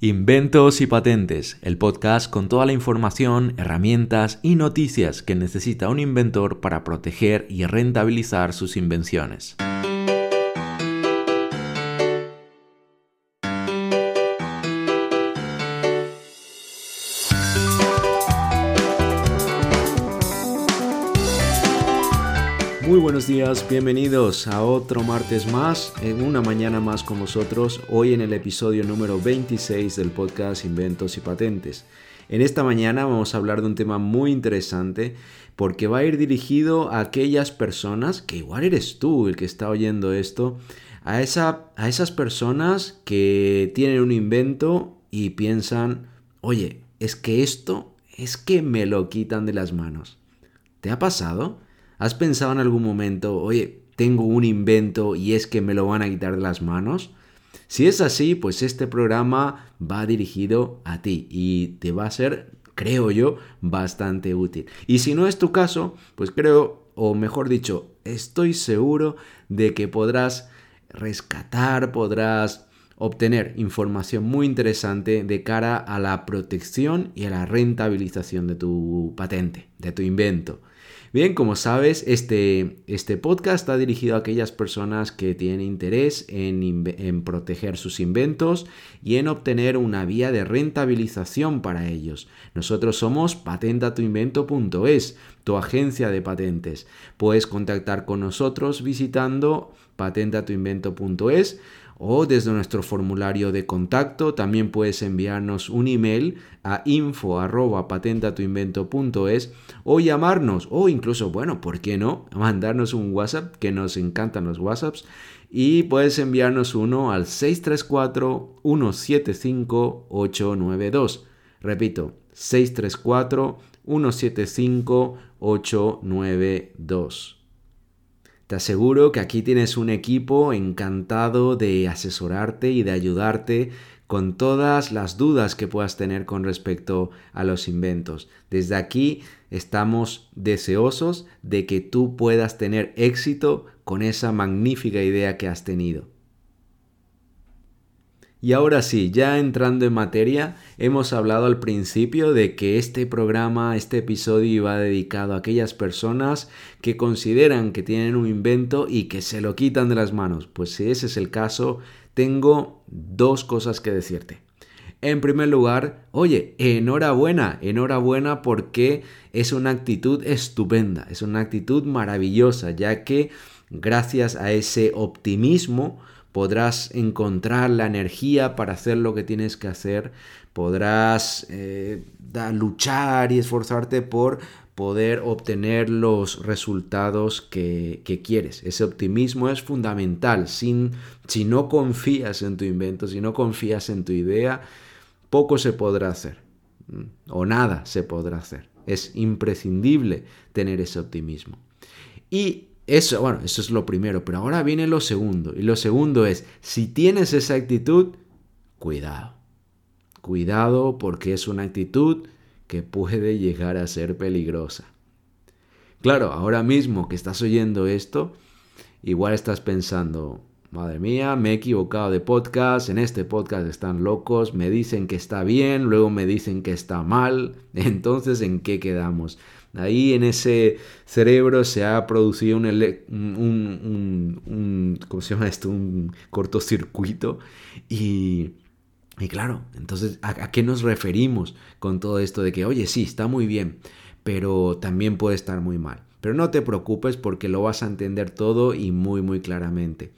Inventos y Patentes, el podcast con toda la información, herramientas y noticias que necesita un inventor para proteger y rentabilizar sus invenciones. Muy buenos días, bienvenidos a otro martes más, en una mañana más con vosotros, hoy en el episodio número 26 del podcast Inventos y Patentes. En esta mañana vamos a hablar de un tema muy interesante porque va a ir dirigido a aquellas personas, que igual eres tú el que está oyendo esto, a, esa, a esas personas que tienen un invento y piensan, oye, es que esto es que me lo quitan de las manos. ¿Te ha pasado? ¿Has pensado en algún momento, oye, tengo un invento y es que me lo van a quitar de las manos? Si es así, pues este programa va dirigido a ti y te va a ser, creo yo, bastante útil. Y si no es tu caso, pues creo, o mejor dicho, estoy seguro de que podrás rescatar, podrás obtener información muy interesante de cara a la protección y a la rentabilización de tu patente, de tu invento. Bien, como sabes, este, este podcast está dirigido a aquellas personas que tienen interés en, en proteger sus inventos y en obtener una vía de rentabilización para ellos. Nosotros somos patentatuinvento.es, tu agencia de patentes. Puedes contactar con nosotros visitando patentatuinvento.es o desde nuestro formulario de contacto. También puedes enviarnos un email a info@patentatuinvento.es o llamarnos o incluso, bueno, ¿por qué no? Mandarnos un WhatsApp, que nos encantan los WhatsApps. Y puedes enviarnos uno al 634-175-892. Repito, 634-175-892. Te aseguro que aquí tienes un equipo encantado de asesorarte y de ayudarte con todas las dudas que puedas tener con respecto a los inventos. Desde aquí estamos deseosos de que tú puedas tener éxito con esa magnífica idea que has tenido. Y ahora sí, ya entrando en materia, hemos hablado al principio de que este programa, este episodio iba dedicado a aquellas personas que consideran que tienen un invento y que se lo quitan de las manos. Pues si ese es el caso, tengo dos cosas que decirte. En primer lugar, oye, enhorabuena, enhorabuena porque es una actitud estupenda, es una actitud maravillosa, ya que gracias a ese optimismo, podrás encontrar la energía para hacer lo que tienes que hacer, podrás eh, luchar y esforzarte por poder obtener los resultados que, quieres. Ese optimismo es fundamental. Sin, si no confías en tu invento, si no confías en tu idea, poco se podrá hacer. O nada se podrá hacer. Es imprescindible tener ese optimismo. Y eso, bueno, eso es lo primero, pero ahora viene lo segundo. Y lo segundo es, si tienes esa actitud, cuidado. Cuidado porque es una actitud que puede llegar a ser peligrosa. Claro, ahora mismo que estás oyendo esto, igual estás pensando, madre mía, me he equivocado de podcast, en este podcast están locos, me dicen que está bien, luego me dicen que está mal, entonces ¿en qué quedamos? Ahí en ese cerebro se ha producido un, un, ¿cómo se llama esto? Un cortocircuito y... Y claro, entonces, ¿a, qué nos referimos con todo esto de que, oye, sí, está muy bien, pero también puede estar muy mal? Pero no te preocupes porque lo vas a entender todo y muy, muy claramente.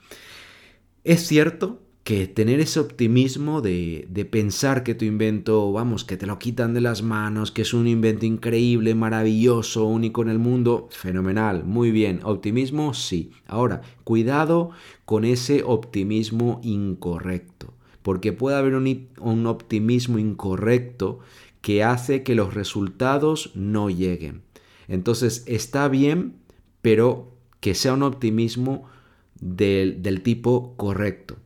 Es cierto que tener ese optimismo de, de, pensar que tu invento, vamos, que te lo quitan de las manos, que es un invento increíble, maravilloso, único en el mundo, fenomenal, muy bien, optimismo sí. Ahora, cuidado con ese optimismo incorrecto, porque puede haber un, un optimismo incorrecto que hace que los resultados no lleguen. Entonces, está bien, pero que sea un optimismo del, del tipo correcto.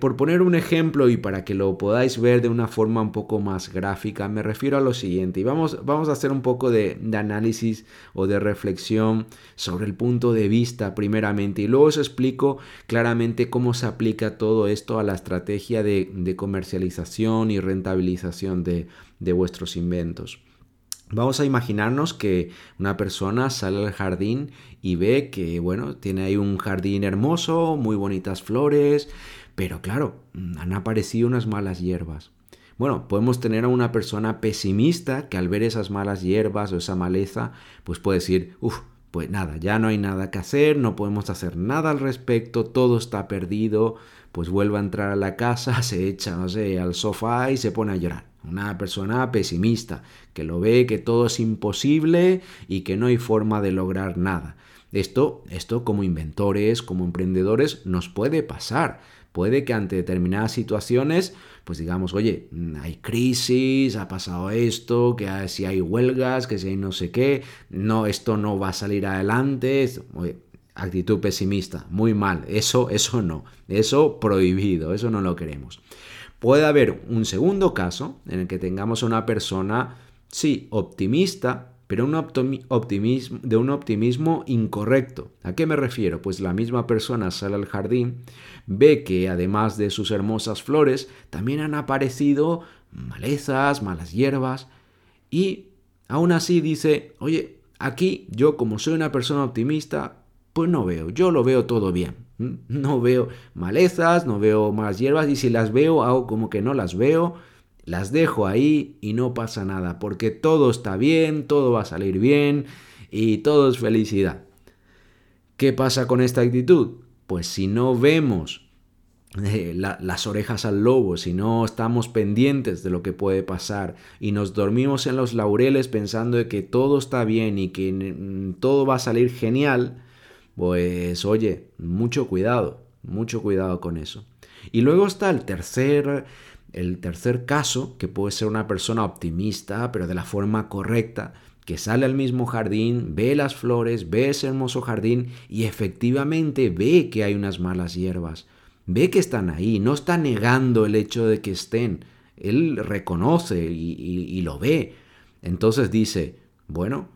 Por poner un ejemplo y para que lo podáis ver de una forma un poco más gráfica, me refiero a lo siguiente. Y vamos, vamos a hacer un poco de, análisis o de reflexión sobre el punto de vista primeramente. Y luego os explico claramente cómo se aplica todo esto a la estrategia de, comercialización y rentabilización de, de vuestros inventos. Vamos a imaginarnos que una persona sale al jardín y ve que, bueno, tiene ahí un jardín hermoso, muy bonitas flores, pero claro, han aparecido unas malas hierbas. Bueno, podemos tener a una persona pesimista que al ver esas malas hierbas o esa maleza, pues puede decir, uff, pues nada, ya no hay nada que hacer, no podemos hacer nada al respecto, todo está perdido, pues vuelve a entrar a la casa, se echa, no sé, al sofá y se pone a llorar. Una persona pesimista, que lo ve que todo es imposible y que no hay forma de lograr nada. Esto, esto como inventores, como emprendedores, nos puede pasar. Puede que ante determinadas situaciones, pues digamos, oye, hay crisis, ha pasado esto, que si hay huelgas, que si hay no sé qué, no, esto no va a salir adelante. actitud pesimista, muy mal, eso, eso no, eso prohibido, eso no lo queremos. Puede haber un segundo caso en el que tengamos una persona, sí, optimista, pero un optimismo, de un optimismo incorrecto. ¿A qué me refiero? Pues la misma persona sale al jardín, ve que además de sus hermosas flores, también han aparecido malezas, malas hierbas, y aún así dice, oye, aquí yo como soy una persona optimista, pues no veo, yo lo veo todo bien. No veo malezas, no veo malas hierbas y si las veo hago como que no las veo, las dejo ahí y no pasa nada, porque todo está bien, todo va a salir bien y todo es felicidad. ¿Qué pasa con esta actitud? Pues si no vemos eh, las orejas al lobo, si no estamos pendientes de lo que puede pasar y nos dormimos en los laureles pensando de que todo está bien y que todo va a salir genial, pues oye, mucho cuidado, mucho cuidado con eso. Y luego está el tercer, el tercer caso, que puede ser una persona optimista, pero de la forma correcta, que sale al mismo jardín, ve las flores, ve ese hermoso jardín y efectivamente ve que hay unas malas hierbas, ve que están ahí, no está negando el hecho de que estén, él reconoce y, lo ve. Entonces dice, bueno,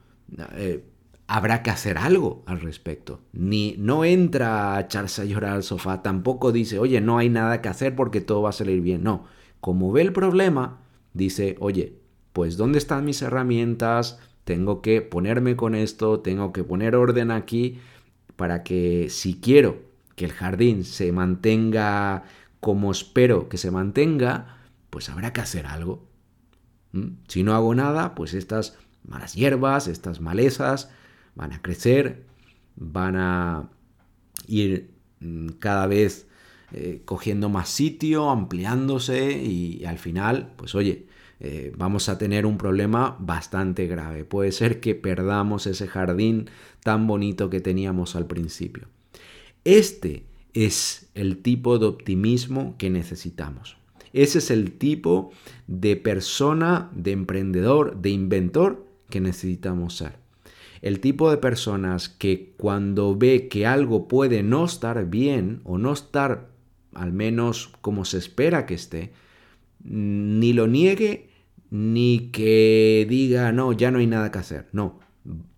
eh, habrá que hacer algo al respecto. Ni no entra a echarse a llorar al sofá, tampoco dice, oye, no hay nada que hacer porque todo va a salir bien. No, como ve el problema, dice, oye, pues ¿dónde están mis herramientas? Tengo que ponerme con esto, tengo que poner orden aquí para que si quiero que el jardín se mantenga como espero que se mantenga, pues habrá que hacer algo. ¿Mm? Si no hago nada, pues estas malas hierbas, estas malezas, van a crecer, van a ir mm, cada vez eh, cogiendo más sitio, ampliándose y, al final, pues oye, eh, vamos a tener un problema bastante grave. Puede ser que perdamos ese jardín tan bonito que teníamos al principio. Este es el tipo de optimismo que necesitamos. Ese es el tipo de persona, de emprendedor, de inventor que necesitamos ser el tipo de personas que cuando ve que algo puede no estar bien o no estar al menos como se espera que esté, ni lo niegue ni que diga, no, ya no hay nada que hacer. No,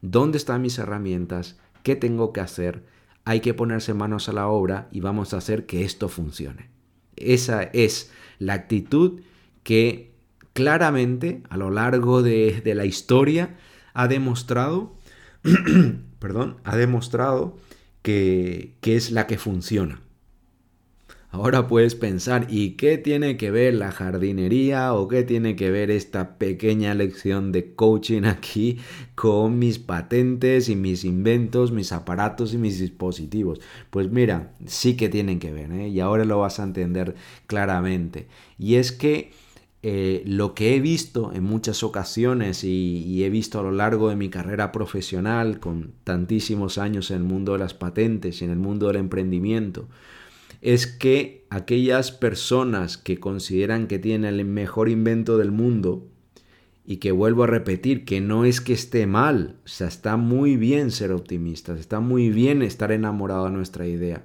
¿dónde están mis herramientas? ¿Qué tengo que hacer? Hay que ponerse manos a la obra y vamos a hacer que esto funcione. Esa es la actitud que claramente a lo largo de, la historia ha demostrado perdón, ha demostrado que es la que funciona. Ahora puedes pensar, ¿y qué tiene que ver la jardinería o qué tiene que ver esta pequeña lección de coaching aquí con mis patentes y mis inventos, mis aparatos y mis dispositivos? Pues mira, sí que tienen que ver, ¿eh? y ahora lo vas a entender claramente. Y es que eh, lo que he visto en muchas ocasiones y, he visto a lo largo de mi carrera profesional con tantísimos años en el mundo de las patentes y en el mundo del emprendimiento, es que aquellas personas que consideran que tienen el mejor invento del mundo, y que vuelvo a repetir que no es que esté mal, o sea, está muy bien ser optimistas, está muy bien estar enamorado de nuestra idea,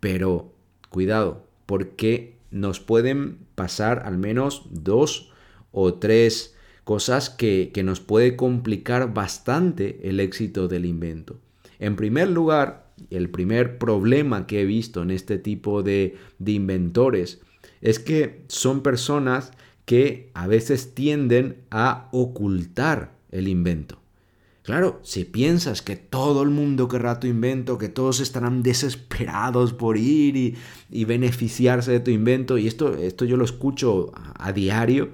pero cuidado, porque nos pueden pasar al menos dos o tres cosas que, nos puede complicar bastante el éxito del invento. En primer lugar, el primer problema que he visto en este tipo de, inventores es que son personas que a veces tienden a ocultar el invento. Claro, si piensas que todo el mundo querrá tu invento, que todos estarán desesperados por ir y, beneficiarse de tu invento, y esto, esto yo lo escucho a, diario,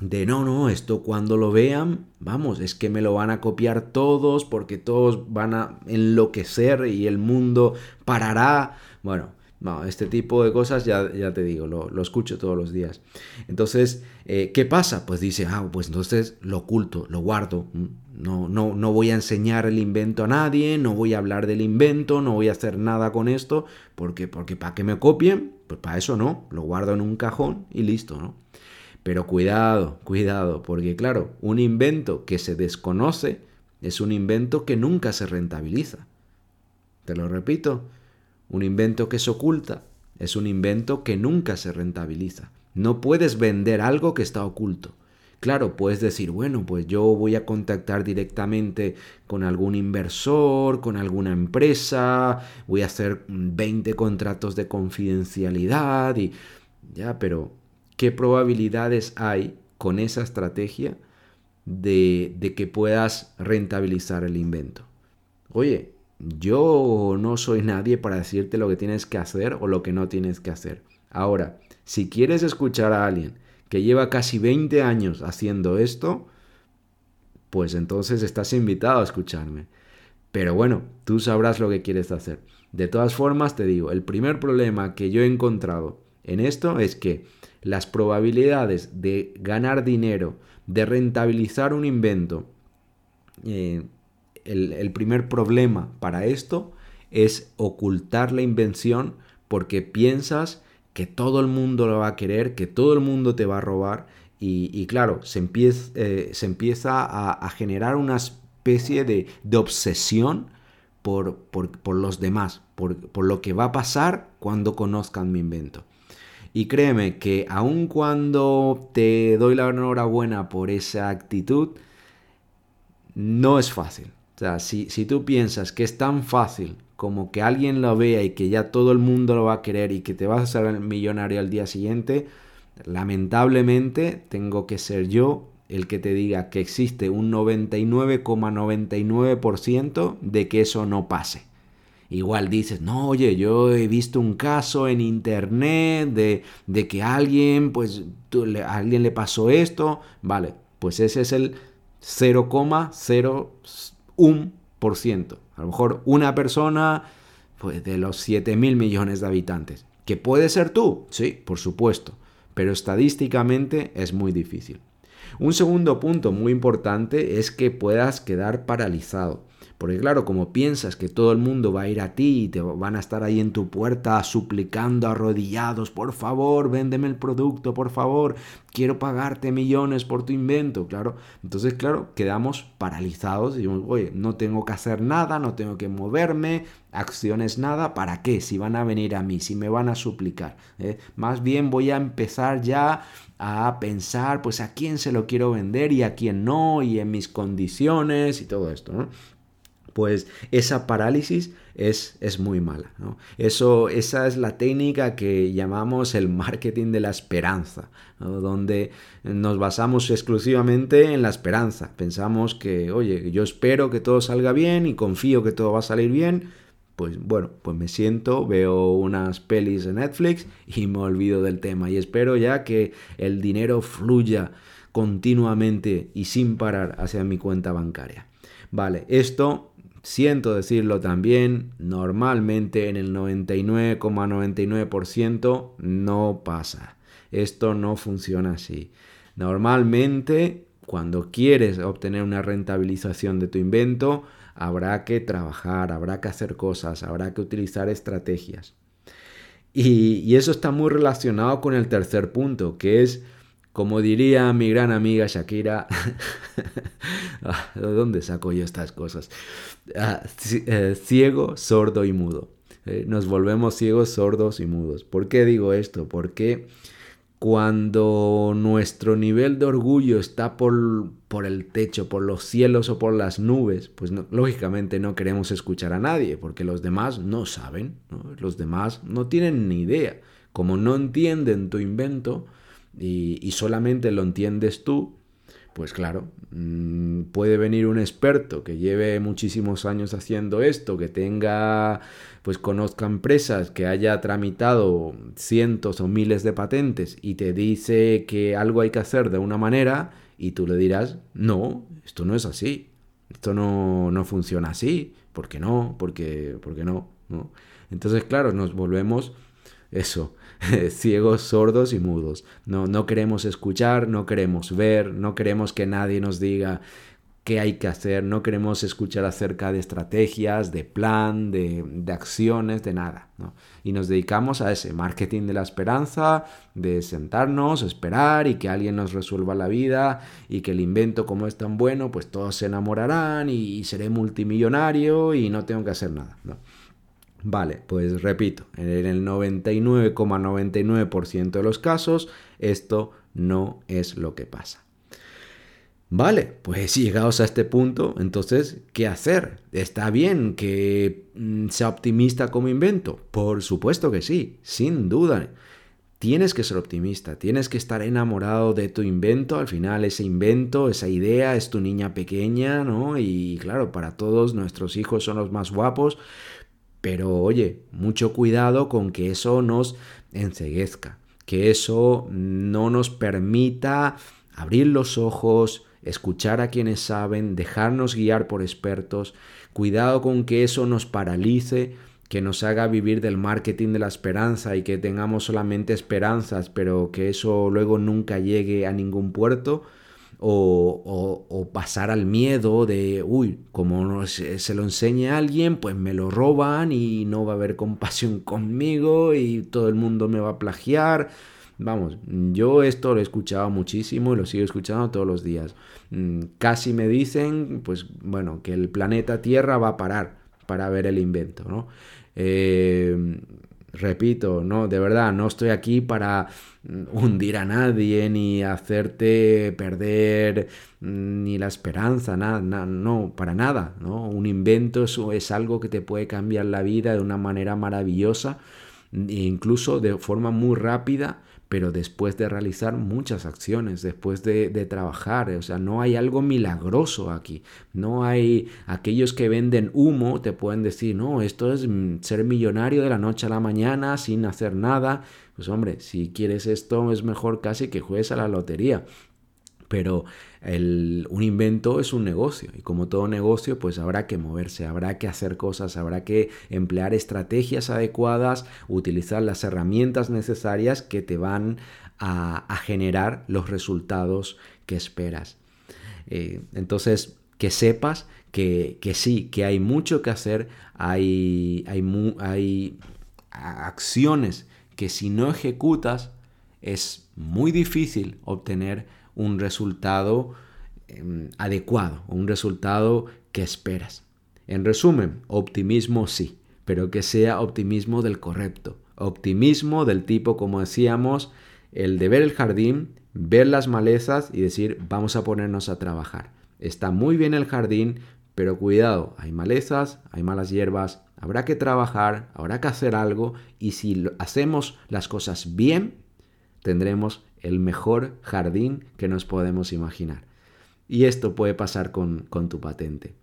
de no, no, esto cuando lo vean, vamos, es que me lo van a copiar todos porque todos van a enloquecer y el mundo parará. Bueno, no, este tipo de cosas ya, ya te digo, lo, escucho todos los días. Entonces, eh, ¿qué pasa? Pues dice, ah, pues entonces lo oculto, lo guardo. No, no, no voy a enseñar el invento a nadie, no voy a hablar del invento, no voy a hacer nada con esto, porque, porque para que me copien, pues para eso no, lo guardo en un cajón y listo, ¿no? Pero cuidado, cuidado, porque claro, un invento que se desconoce es un invento que nunca se rentabiliza. Te lo repito, un invento que se oculta es un invento que nunca se rentabiliza. No puedes vender algo que está oculto. Claro, puedes decir, bueno, pues yo voy a contactar directamente con algún inversor, con alguna empresa, voy a hacer 20 contratos de confidencialidad y ya, pero ¿qué probabilidades hay con esa estrategia de, de que puedas rentabilizar el invento? Oye, yo no soy nadie para decirte lo que tienes que hacer o lo que no tienes que hacer. Ahora, si quieres escuchar a alguien que lleva casi 20 años haciendo esto, pues entonces estás invitado a escucharme. Pero bueno, tú sabrás lo que quieres hacer. De todas formas, te digo, el primer problema que yo he encontrado en esto es que las probabilidades de ganar dinero, de rentabilizar un invento, eh, el, primer problema para esto es ocultar la invención porque piensas que todo el mundo lo va a querer, que todo el mundo te va a robar y, claro, se empieza, eh, empieza a, generar una especie de, obsesión por, los demás, por, lo que va a pasar cuando conozcan mi invento. Y créeme que aun cuando te doy la enhorabuena por esa actitud, no es fácil. O sea, si, tú piensas que es tan fácil como que alguien lo vea y que ya todo el mundo lo va a querer y que te vas a hacer millonario al día siguiente, lamentablemente tengo que ser yo el que te diga que existe un 99,99% de que eso no pase. Igual dices, no, oye, yo he visto un caso en internet de, de que alguien, pues, a alguien le pasó esto. Vale, pues ese es el 0,0 un por ciento. A lo mejor una persona pues, de los 7 mil millones de habitantes. ¿Que puede ser tú? Sí, por supuesto. Pero estadísticamente es muy difícil. Un segundo punto muy importante es que puedas quedar paralizado. Porque claro, como piensas que todo el mundo va a ir a ti y te van a estar ahí en tu puerta suplicando arrodillados, por favor, véndeme el producto, por favor, quiero pagarte millones por tu invento, claro. Entonces, claro, quedamos paralizados y decimos, oye, no tengo que hacer nada, no tengo que moverme, acciones nada, ¿para qué? Si van a venir a mí, si me van a suplicar. ¿eh? Más bien voy a empezar ya a pensar, pues a quién se lo quiero vender y a quién no, y en mis condiciones y todo esto, ¿no? Pues esa parálisis es, es muy mala. Eso, esa es la técnica que llamamos el marketing de la esperanza, donde nos basamos exclusivamente en la esperanza. Pensamos que, oye, yo espero que todo salga bien y confío que todo va a salir bien. Pues bueno, pues me siento, veo unas pelis de Netflix y me olvido del tema y espero ya que el dinero fluya continuamente y sin parar hacia mi cuenta bancaria. Vale, esto siento decirlo también, normalmente en el 99,99% no pasa. Esto no funciona así. Normalmente, cuando quieres obtener una rentabilización de tu invento, habrá que trabajar, habrá que hacer cosas, habrá que utilizar estrategias. Y, y eso está muy relacionado con el tercer punto, que es como diría mi gran amiga Shakira, ah, ¿de dónde saco yo estas cosas? Ah, eh, ciego, sordo y mudo. Eh, nos volvemos ciegos, sordos y mudos. ¿Por qué digo esto? Porque cuando nuestro nivel de orgullo está por, por el techo, por los cielos o por las nubes, pues lógicamente no queremos escuchar a nadie, porque los demás no saben, los demás no tienen ni idea. Como no entienden tu invento y solamente lo entiendes tú, pues claro, mm, puede venir un experto que lleve muchísimos años haciendo esto, que tenga, pues conozca empresas, que haya tramitado cientos o miles de patentes y te dice que algo hay que hacer de una manera y tú le dirás, no, esto no es así, esto no, no funciona así, ¿por qué no? Porque no, no. Entonces, claro, nos volvemos eso, ciegos, sordos y mudos. No, no queremos escuchar, no queremos ver, no queremos que nadie nos diga qué hay que hacer, no queremos escuchar acerca de estrategias, de plan, de, de acciones, de nada. Y nos dedicamos a ese marketing de la esperanza, de sentarnos, esperar y que alguien nos resuelva la vida y que el invento como es tan bueno, pues todos se enamorarán y, seré multimillonario y no tengo que hacer nada. Vale, pues repito, en el 99,99% de los casos esto no es lo que pasa. Vale, pues llegados a este punto, entonces, ¿qué hacer? ¿Está bien que mm, sea optimista como invento? Por supuesto que sí, sin duda. Tienes que ser optimista, tienes que estar enamorado de tu invento. Al final ese invento, esa idea es tu niña pequeña, ¿no? Y claro, para todos nuestros hijos son los más guapos, pero oye, mucho cuidado con que eso nos enceguezca, que eso no nos permita abrir los ojos, escuchar a quienes saben, dejarnos guiar por expertos. Cuidado con que eso nos paralice, que nos haga vivir del marketing de la esperanza y que tengamos solamente esperanzas, pero que eso luego nunca llegue a ningún puerto o, pasar al miedo de, uy, como se, se, lo enseñe a alguien, pues me lo roban y no va a haber compasión conmigo y todo el mundo me va a plagiar. Vamos, yo esto lo he escuchado muchísimo y lo sigo escuchando todos los días. Mm, casi me dicen, pues bueno, que el planeta Tierra va a parar para ver el invento, ¿no? Eh, repito, no, de verdad, no estoy aquí para mm, hundir a nadie ni hacerte perder mm, ni la esperanza, nada, no, para nada, ¿no? Un invento es, es algo que te puede cambiar la vida de una manera maravillosa e incluso de forma muy rápida pero después de realizar muchas acciones, después de, trabajar, o sea, no hay algo milagroso aquí, no hay aquellos que venden humo, te pueden decir, no, esto es mm, ser millonario de la noche a la mañana sin hacer nada, pues hombre, si quieres esto es mejor casi que juegues a la lotería, pero un invento es un negocio y como todo negocio pues habrá que moverse, habrá que hacer cosas, habrá que emplear estrategias adecuadas, utilizar las herramientas necesarias que te van a, generar los resultados que esperas. Eh, entonces, que sepas que, sí, que hay mucho que hacer, hay, hay, hay acciones que si no ejecutas es muy difícil obtener un resultado em, adecuado, un resultado que esperas. En resumen, optimismo sí, pero que sea optimismo del correcto. Optimismo del tipo, como decíamos, el de ver el jardín, ver las malezas y decir, vamos a ponernos a trabajar. Está muy bien el jardín, pero cuidado, hay malezas, hay malas hierbas, habrá que trabajar, habrá que hacer algo y si hacemos las cosas bien, tendremos el mejor jardín que nos podemos imaginar. Y esto puede pasar con, tu patente.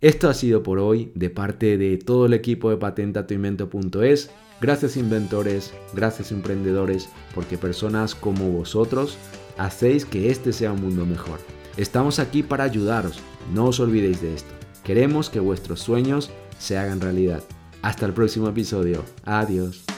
Esto ha sido por hoy de parte de todo el equipo de patentatuinvento.es. Gracias inventores, gracias emprendedores, porque personas como vosotros hacéis que este sea un mundo mejor. Estamos aquí para ayudaros, no os olvidéis de esto. Queremos que vuestros sueños se hagan realidad. Hasta el próximo episodio. Adiós.